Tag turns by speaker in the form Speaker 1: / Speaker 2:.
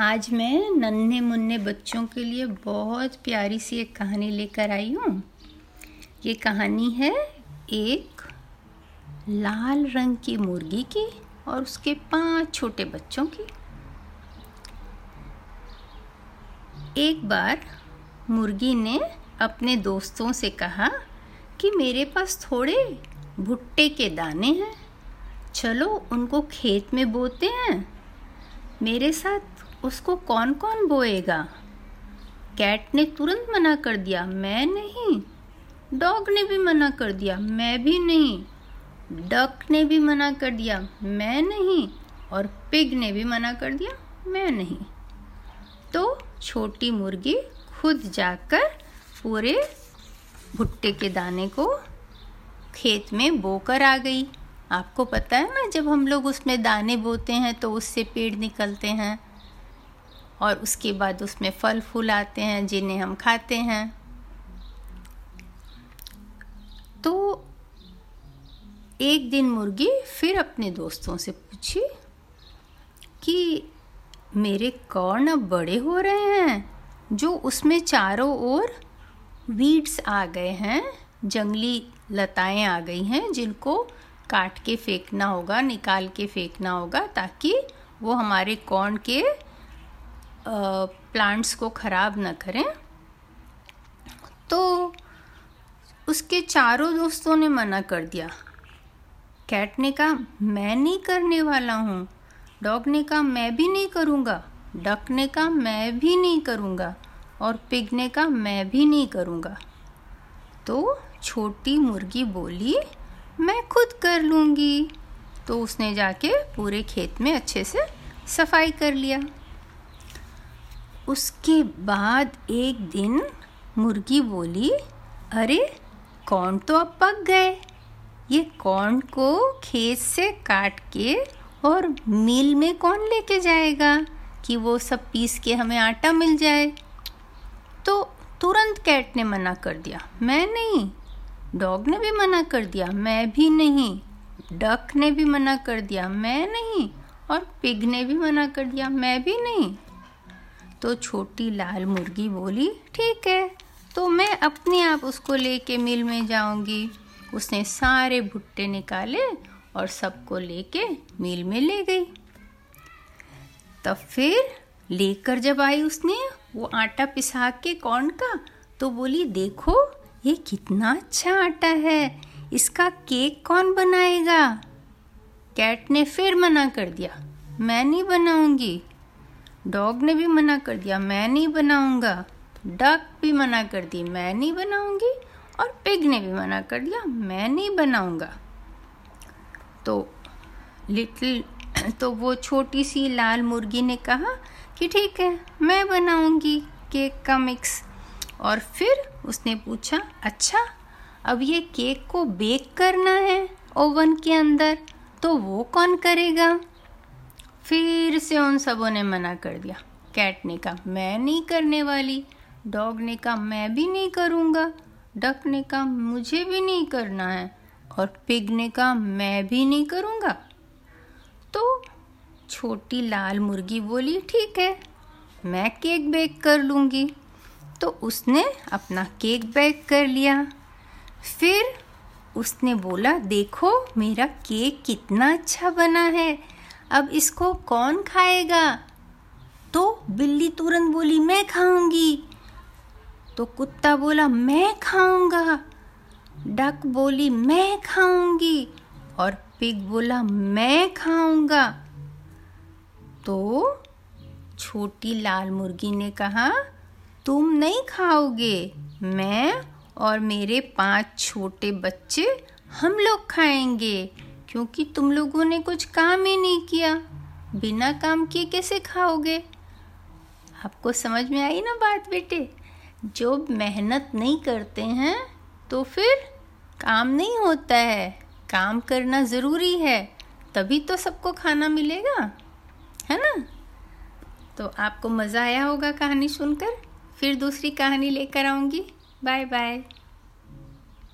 Speaker 1: आज मैं नन्हे मुन्ने बच्चों के लिए बहुत प्यारी सी एक कहानी लेकर आई हूँ। ये कहानी है एक लाल रंग की मुर्गी की और उसके पाँच छोटे बच्चों की। एक बार मुर्गी ने अपने दोस्तों से कहा कि मेरे पास थोड़े भुट्टे के दाने हैं। चलो उनको खेत में बोते हैं। मेरे साथ उसको कौन कौन बोएगा? कैट ने तुरंत मना कर दिया, मैं नहीं। डॉग ने भी मना कर दिया, मैं भी नहीं। डक ने भी मना कर दिया, मैं नहीं। और पिग ने भी मना कर दिया, मैं नहीं। तो छोटी मुर्गी खुद जाकर पूरे भुट्टे के दाने को खेत में बोकर आ गई। आपको पता है ना, जब हम लोग उसमें दाने बोते हैं तो उससे पेड़ निकलते हैं। और उसके बाद उसमें फल फूल आते हैं, जिन्हें हम खाते हैं। तो एक दिन मुर्गी फिर अपने दोस्तों से पूछी कि, मेरे कॉर्न अब बड़े हो रहे हैं, जो उसमें चारों ओर वीड्स आ गए हैं, जंगली लताएँ आ गई हैं, जिनको काट के फेंकना होगा, निकाल के फेंकना होगा, ताकि वो हमारे कॉर्न के प्लांट्स को ख़राब न करें। तो उसके चारों दोस्तों ने मना कर दिया। कैट ने कहा, मैं नहीं करने वाला हूँ। डॉग ने कहा, मैं भी नहीं करूँगा। डक ने कहा, मैं भी नहीं करूँगा। और पिग ने कहा, मैं भी नहीं करूँगा। तो छोटी मुर्गी बोली, मैं खुद कर लूँगी। तो उसने जाके पूरे खेत में अच्छे से सफ़ाई कर लिया। उसके बाद एक दिन मुर्गी बोली, अरे, कौन तो अब पक गए? ये कौन को खेत से काट के और मिल में कौन लेके जाएगा कि वो सब पीस के हमें आटा मिल जाए? तो तुरंत कैट ने मना कर दिया, मैं नहीं। डॉग ने भी मना कर दिया, मैं भी नहीं। डक ने भी मना कर दिया, मैं नहीं। और पिग ने भी मना कर दिया, मैं भी नहीं। तो छोटी लाल मुर्गी बोली, ठीक है तो मैं अपने आप उसको लेके मिल में जाऊँगी। उसने सारे भुट्टे निकाले और सबको लेके मिल में ले गई। तब फिर लेकर जब आई उसने, वो आटा पिसा के कौन का? तो बोली, देखो, ये कितना अच्छा आटा है, इसका केक कौन बनाएगा? कैट ने फिर मना कर दिया, मैं नहीं बनाऊँगी। डॉग ने भी मना कर दिया, मैं नहीं बनाऊँगा। डक भी मना कर दी, मैं नहीं बनाऊँगी। और पिग ने भी मना कर दिया, मैं नहीं बनाऊँगा। तो लिटिल तो वो छोटी सी लाल मुर्गी ने कहा कि ठीक है, मैं बनाऊँगी केक का मिक्स और फिर उसने पूछा अच्छा अब ये केक को बेक करना है ओवन के अंदर तो वो कौन करेगा? फिर से उन सबों ने मना कर दिया। कैट ने कहा, मैं नहीं करने वाली। डॉग ने कहा, मैं भी नहीं करूँगा। डक ने कहा, मुझे भी नहीं करना है। और पिग ने कहा, मैं भी नहीं करूँगा। तो छोटी लाल मुर्गी बोली, ठीक है, मैं केक बेक कर लूँगी। तो उसने अपना केक बेक कर लिया। फिर उसने बोला, देखो, मेरा केक कितना अच्छा बना है। अब इसको कौन खाएगा? तो बिल्ली तुरंत बोली, मैं खाऊँगी। तो कुत्ता बोला, मैं खाऊँगा। डक बोली, मैं खाऊँगी। और पिग बोला, मैं खाऊँगा। तो छोटी लाल मुर्गी ने कहा, तुम नहीं खाओगे। मैं और मेरे पाँच छोटे बच्चे हम लोग खाएँगे। क्योंकि तुम लोगों ने कुछ काम ही नहीं किया। बिना काम किए कैसे खाओगे? आपको समझ में आई ना बात बेटे? जो मेहनत नहीं करते हैं तो फिर काम नहीं होता है। काम करना ज़रूरी है, तभी तो सबको खाना मिलेगा, है ना? तो आपको मज़ा आया होगा कहानी सुनकर। फिर दूसरी कहानी लेकर आऊँगी। Bye bye